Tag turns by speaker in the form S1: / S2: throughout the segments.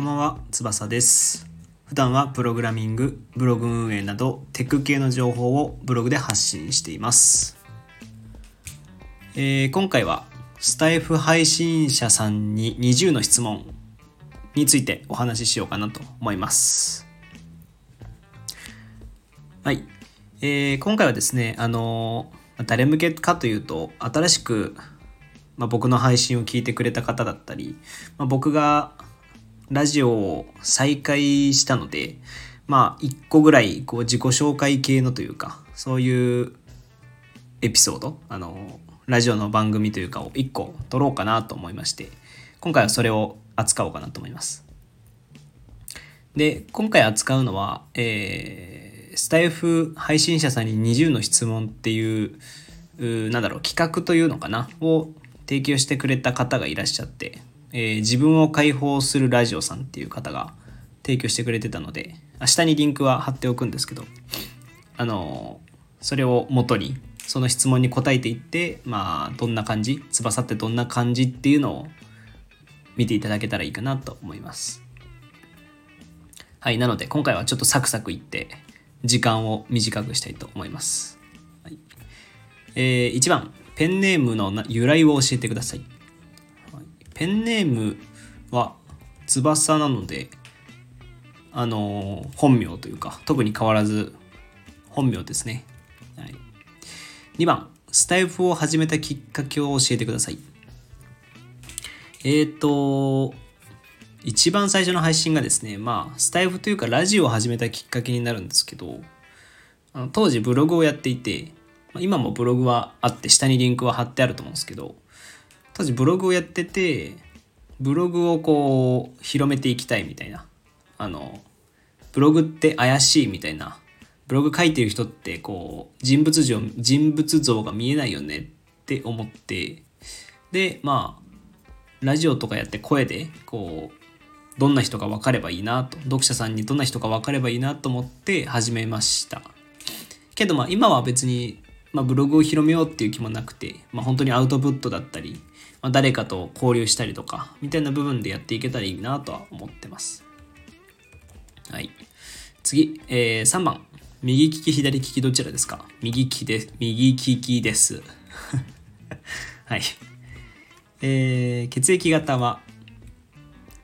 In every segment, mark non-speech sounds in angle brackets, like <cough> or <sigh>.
S1: こんばんは、翼です。普段はプログラミング、ブログ運営などテック系の情報をブログで発信しています。えー今回はスタイフ配信者さんに20の質問についてお話ししようかなと思います。はい。えー今回はですね、あのー誰向けかというと、新しく、まあ、僕の配信を聞いてくれた方だったり、まあ、僕がラジオを再開したので、まあ、一個ぐらいこう自己紹介系のというか、そういうエピソード、あの、ラジオの番組というかを一個撮ろうかなと思いまして、今回はそれを扱おうかなと思います。で、今回扱うのは、えースタイフ配信者さんに20の質問っていう、うなんだろう、企画というのかなを提供してくれた方がいらっしゃって、えー自分を解放するラジオさんっていう方が提供してくれてたので、下にリンクは貼っておくんですけど、あのーそれを元に、その質問に答えていって、まあ、どんな感じ翼ってどんな感じっていうのを見ていただけたらいいかなと思います。はい、なので今回はちょっとサクサクいって時間を短くしたいと思います。はい、えー、1番、ペンネームの由来を教えてください。ペンネームは翼なので、あのー本名というか、特に変わらず本名ですね。はい、2番、スタイフを始めたきっかけを教えてください。えっ、ー、と、一番最初の配信がですね、まあ、スタイフというかラジオを始めたきっかけになるんですけど、あの当時ブログをやっていて、今もブログはあって、下にリンクは貼ってあると思うんですけど、当時ブログをやってて、ブログをこう、広めていきたいみたいな。あの、ブログって怪しいみたいな。ブログ書いてる人ってこう、人物像、人物像が見えないよねって思って、で、まあ、ラジオとかやって声で、こう、どんな人か分かればいいなと読者さんにどんな人か分かればいいなと思って始めましたけどまあ今は別に、まあ、ブログを広めようっていう気もなくて、まあ、本当にアウトプットだったり、ま、誰かと交流したりとかみたいな部分でやっていけたらいいなとは思ってます。はい。次、えー、3番。右利き左利きどちらですか？右利きです右利きです。<laughs> はい。えー、血液型は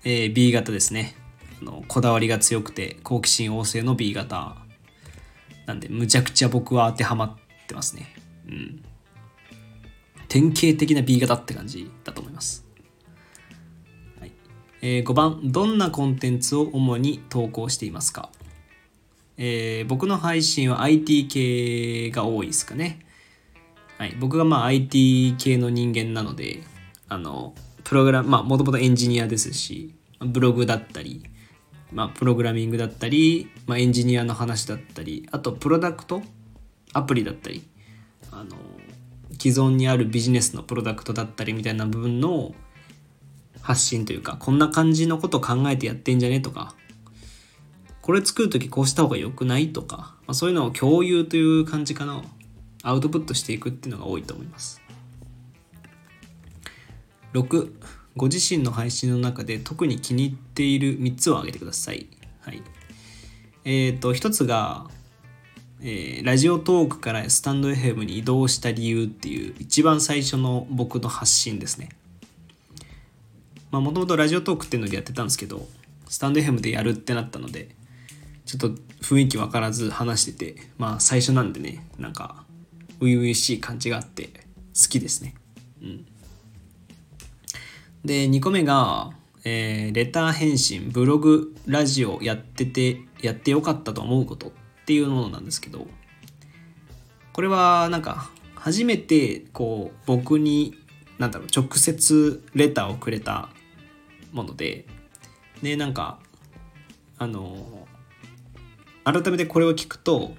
S1: えー B 型ですね。あのこだわりが強くて好奇心旺盛の B 型なんでむちゃくちゃ僕は当てはまってますね。うん。典型的な B 型って感じだと思います、はい。えー5番。どんなコンテンツを主に投稿していますか？えー僕の配信は IT 系が多いですかね。はい、僕がまあ IT 系の人間なのであのプログラムまあもともとエンジニアですしブログだったり、まあ、プログラミングだったり、まあ、エンジニアの話だったりあとプロダクト？アプリだったり。あの既存にあるビジネスのプロダクトだったりみたいな部分の発信というかこんな感じのこと考えてやってんじゃねとかこれ作る時こうした方が良くないとか、まあ、そういうのを共有という感じかな。アウトプットしていくっていうのが多いと思います。6ご自身の配信の中で特に気に入っている3つを挙げてください。はい。えっ、と1つが、えーラジオトークからスタンド FM に移動した理由っていう一番最初の僕の発信ですね。まあもともとラジオトークっていうのでやってたんですけどスタンド FM でやるってなったのでちょっと雰囲気分からず話しててまあ最初なんでねなんか初々しい感じがあって好きですね。うん。で2個目が、えーレター返信ブログラジオやっててやってよかったと思うこと。っていうものなんですけどこれはなんか初めてこう僕になんだろう直接レターをくれたものででなんかあの改めてこれを聞くと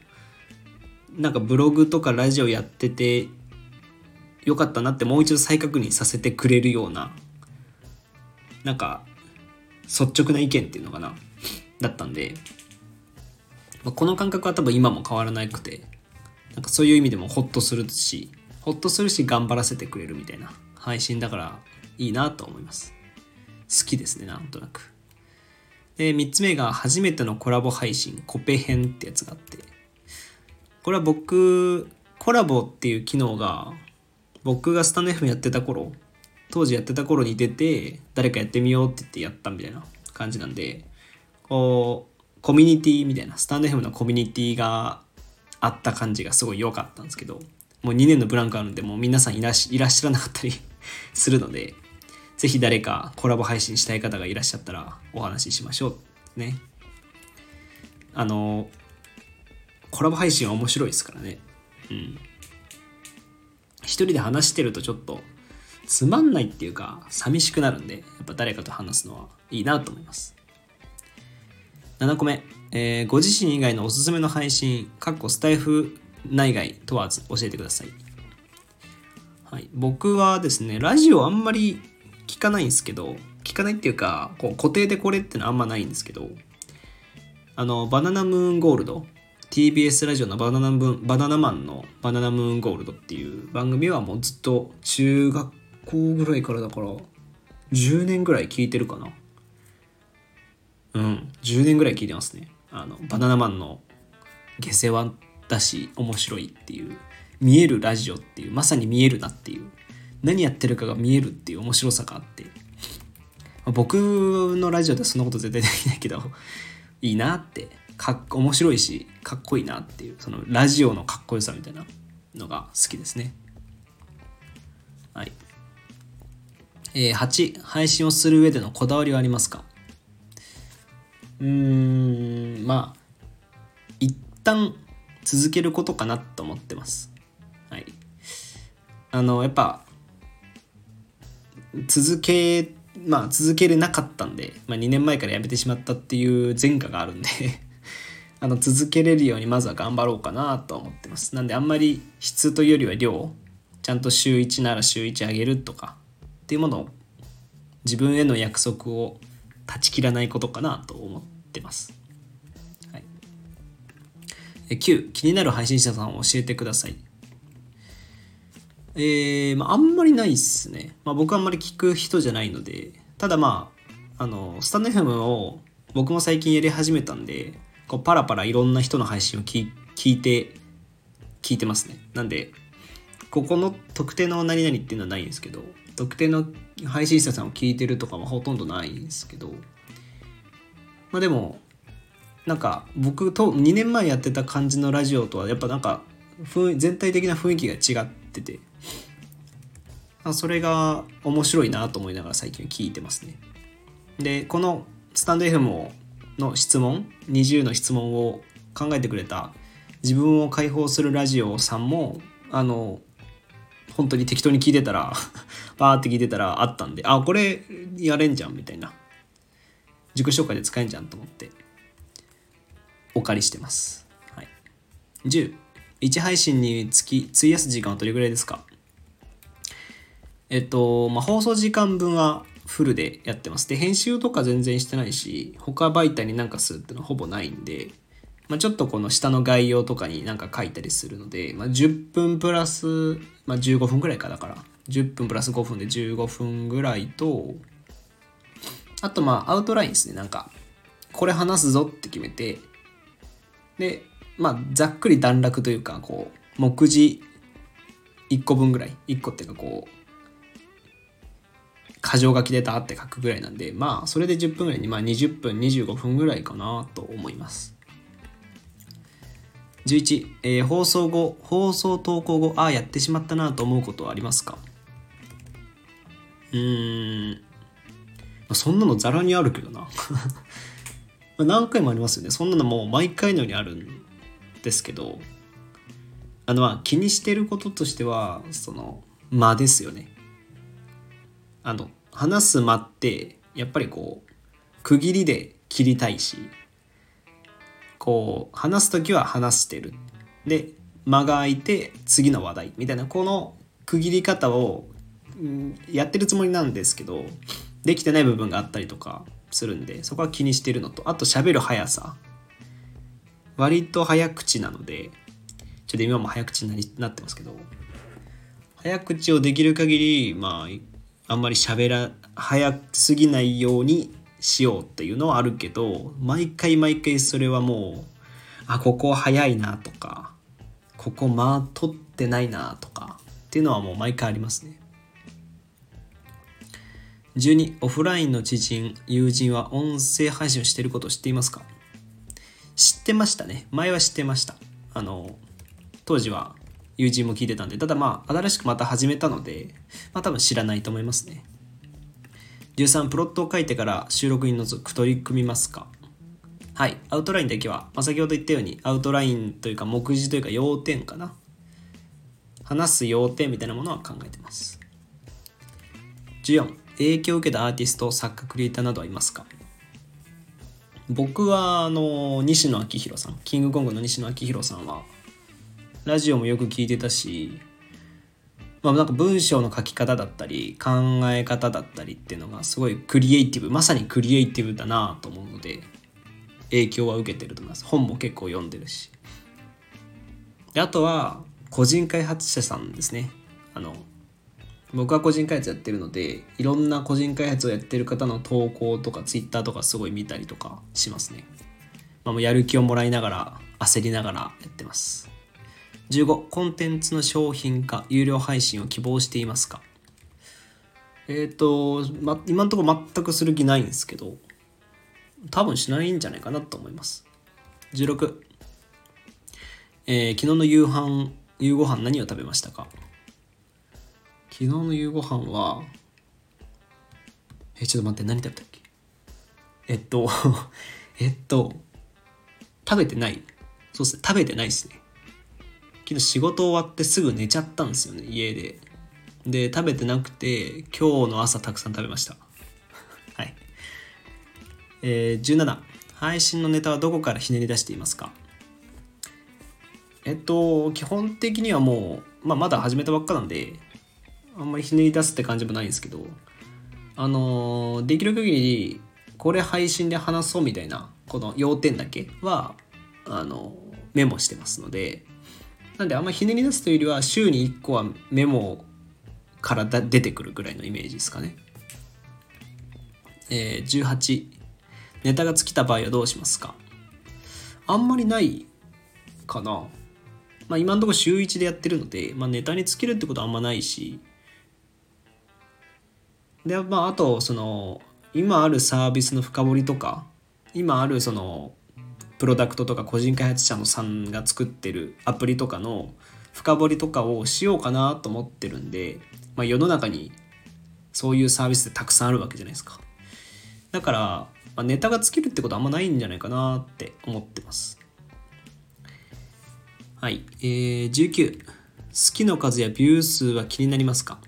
S1: なんかブログとかラジオやっててよかったなってもう一度再確認させてくれるようななんか率直な意見っていうのかなだったんで、まあこの感覚は多分今も変わらなくてなんかそういう意味でもホッとするしホッとするし頑張らせてくれるみたいな配信だからいいなと思います。好きですねなんとなく。で3つ目が初めてのコラボ配信コペ編ってやつがあって。これは僕コラボっていう機能が僕がスタンド F やってた頃当時やってた頃に出て誰かやってみようって言ってやったみたいな感じなんでこうコミュニティみたいなスタンド FM のコミュニティがあった感じがすごい良かったんですけどもう2年のブランクあるんでもう皆さんいらっしゃらなかったり <laughs> するのでぜひ誰かコラボ配信したい方がいらっしゃったらお話ししましょうね。あのコラボ配信は面白いですからね。うん。一人で話してるとちょっとつまんないっていうか寂しくなるんでやっぱ誰かと話すのはいいなと思います。7個目、えー、ご自身以外のおすすめの配信かっこスタイフ内外問わず教えてください。はい、僕はですねラジオあんまり聞かないんですけど聞かないっていうかこう固定でこれってのはあんまないんですけどあのバナナムーンゴールド TBS ラジオのバナナムバナナマンのバナナムーンゴールドっていう番組はもうずっと中学校ぐらいからだから10年ぐらい聞いてるかな。うん。10年ぐらい聞いてますね。あのバナナマンの下世話だし面白いっていう見えるラジオっていうまさに見えるなっていう何やってるかが見えるっていう面白さがあって。僕のラジオではそんなこと絶対できないけど <laughs> いいなって。かっ面白いしかっこいいなっていうそのラジオのかっこよさみたいなのが好きですね。はい。えー、8配信をする上でのこだわりはありますか？うんまあ一旦続けることかなと思ってます。はい。あのやっぱ続けまあ続けれなかったんで、まあ、2年前から辞めてしまったっていう前科があるんで <laughs> あの続けれるようにまずは頑張ろうかなと思ってます。なんであんまり質というよりは量ちゃんと週1なら週1あげるとかっていうものを自分への約束を断ち切らないことかなと思ってます、はい、9気になる配信者さんを教えてくださいえー、まあ、あんまりないっすね。まあ、僕あんまり聞く人じゃないので、ただまあ、あの、スタンド FM を僕も最近やり始めたんで、こうパラパラいろんな人の配信を聞いて、聞いてますね。なんで、ここの特定の何々っていうのはないんですけど、特定の配信者さんを聞いてるとかもほとんどないんですけど、まあでも、なんか僕と2年前やってた感じのラジオとはやっぱなんか全体的な雰囲気が違っててそれが面白いなと思いながら最近聞いてますね。でこのスタンド FM の質問20の質問を考えてくれた自分を解放するラジオさんもあの本当に適当に聞いてたら <laughs> バーって聞いてたらあったんであこれやれんじゃんみたいな自己紹介で使えんじゃんと思ってお借りしてます。はい、10 1配信につき費やす時間はどれぐらいですか？えっと、まあ、放送時間分はフルでやってます。で、編集とか全然してないし、他媒体になんかするってのはほぼないんで、まあ、ちょっとこの下の概要とかになんか書いたりするので、まあ、10分プラス、まあ、15分ぐらいかだから、10分プラス5分で15分ぐらいと、あとまあアウトラインですね、なんか、これ話すぞって決めて、で、まあざっくり段落というか、こう、目次1個分ぐらい、1個っていうかこう、箇条書きでダーって書くぐらいなんで、まあ、それで10分ぐらいに、まあ、20分、25分ぐらいかなと思います。11、えー、放送後、放送投稿後、ああ、やってしまったなと思うことはありますか？うーん、そんなのざらにあるけどな。<laughs> 何回もありますよね。そんなのもう毎回のようにあるんですけど、あの、まあ、気にしてることとしては、その、間ですよね。あの、話す間ってやっぱりこう区切りで切りたいしこう話す時は話してる。で間が空いて次の話題みたいなこの区切り方を、やってるつもりなんですけどできてない部分があったりとかするんでそこは気にしてるのとあと喋る速さ。割と早口なのでちょっと今も早口になってますけど早口をできる限りまああんまり喋ら早すぎないようにしようっていうのはあるけど毎回毎回それはもうあここ早いなとかここ間取ってないなとかっていうのはもう毎回ありますね。12オフラインの知人友人は音声配信をしていることを知っていますか？知ってましたね。前は知ってました。あの当時は友人も聞いてたんでただまあ新しくまた始めたのでまあ多分知らないと思いますね。13プロットを書いてから収録に除く取り組みますか？はい。アウトラインだけは、まあ、先ほど言ったようにアウトラインというか目次というか要点かな。話す要点みたいなものは考えてます。14影響を受けたアーティスト作家クリエイターなどはいますか？僕はあの西野昭弘さん。キングコングの西野昭弘さんはラジオもよく聞いてたしまあ、なんか文章の書き方だったり考え方だったりっていうのがすごいクリエイティブまさにクリエイティブだなと思うので影響は受けてると思います。本も結構読んでるし。であとは個人開発者さんですね。あの僕は個人開発やってるのでいろんな個人開発をやってる方の投稿とかツイッターとかすごい見たりとかしますね、まあ、もうやる気をもらいながら焦りながらやってます。15コンテンツの商品化有料配信を希望していますか？えっ、ー、と、ま、今のところ全くする気ないんですけど多分しないんじゃないかなと思います。16えー、昨日の夕飯夕ご飯何を食べましたか？昨日の夕ご飯はえちょっと待って何食べたっけ？えっと <laughs> えっと食べてない。そうっすね食べてないっすね。昨日仕事終わってすぐ寝ちゃったんですよね家で。で食べてなくて今日の朝たくさん食べました。<laughs> はい。えー、17配信のネタはどこからひねり出していますか？えっと基本的にはもう、まあ、まだ始めたばっかなんであんまりひねり出すって感じもないんですけどあのできる限りこれ配信で話そうみたいなこの要点だけはあのメモしてますのでなんであんまひねり出すというよりは週に1個はメモから出てくるぐらいのイメージですかね。えー、18ネタが尽きた場合はどうしますか？あんまりないかな。まあ今のところ週1でやってるので、まあ、ネタに尽きるってことはあんまないしでまああとその今あるサービスの深掘りとか今あるそのプロダクトとか個人開発者のさんが作ってるアプリとかの深掘りとかをしようかなと思ってるんで、まあ、世の中にそういうサービスってたくさんあるわけじゃないですか。だから、まあ、ネタが尽きるってことあんまないんじゃないかなって思ってます。はい。えー、19好きの数やビュー数は気になりますか？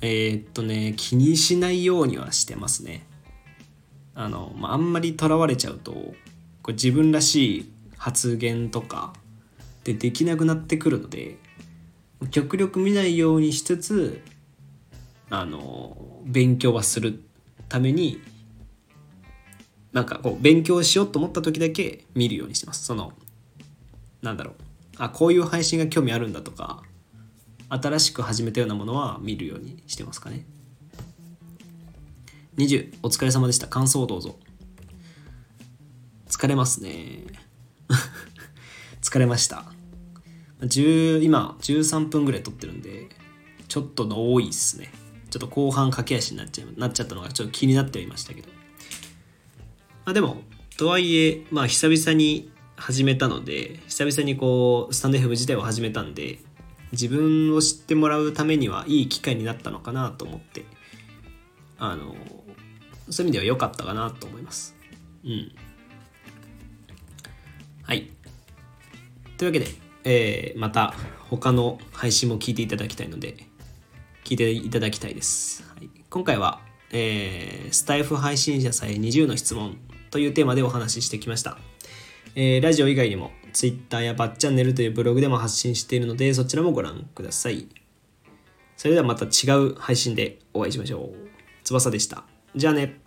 S1: えー、っとね気にしないようにはしてますね。あの、まあ、あんまりとらわれちゃうとこう自分らしい発言とかでできなくなってくるので極力見ないようにしつつあの勉強はするためになんかこう勉強しようと思った時だけ見るようにしてます。そのなんだろう。あこういう配信が興味あるんだとか新しく始めたようなものは見るようにしてますかね。20お疲れ様でした。感想をどうぞ。疲れますね。<laughs> 疲れました。10今13分ぐらい撮ってるんでちょっとの多いっすね。ちょっと後半駆け足になっちゃなっちゃったのがちょっと気になってはいましたけど。まあでもとはいえまあ久々に始めたので久々にこうスタンド F 自体を始めたんで自分を知ってもらうためにはいい機会になったのかなと思ってあのそういう意味では良かったかなと思います。うん。というわけで、えー、また他の配信も聞いていただきたいので聞いていただきたいです、はい、今回は、えー、スタイフ配信者さえ20の質問というテーマでお話ししてきました、えー、ラジオ以外にも Twitter やバッチャンネルというブログでも発信しているのでそちらもご覧ください。それではまた違う配信でお会いしましょう。翼でした。じゃあね。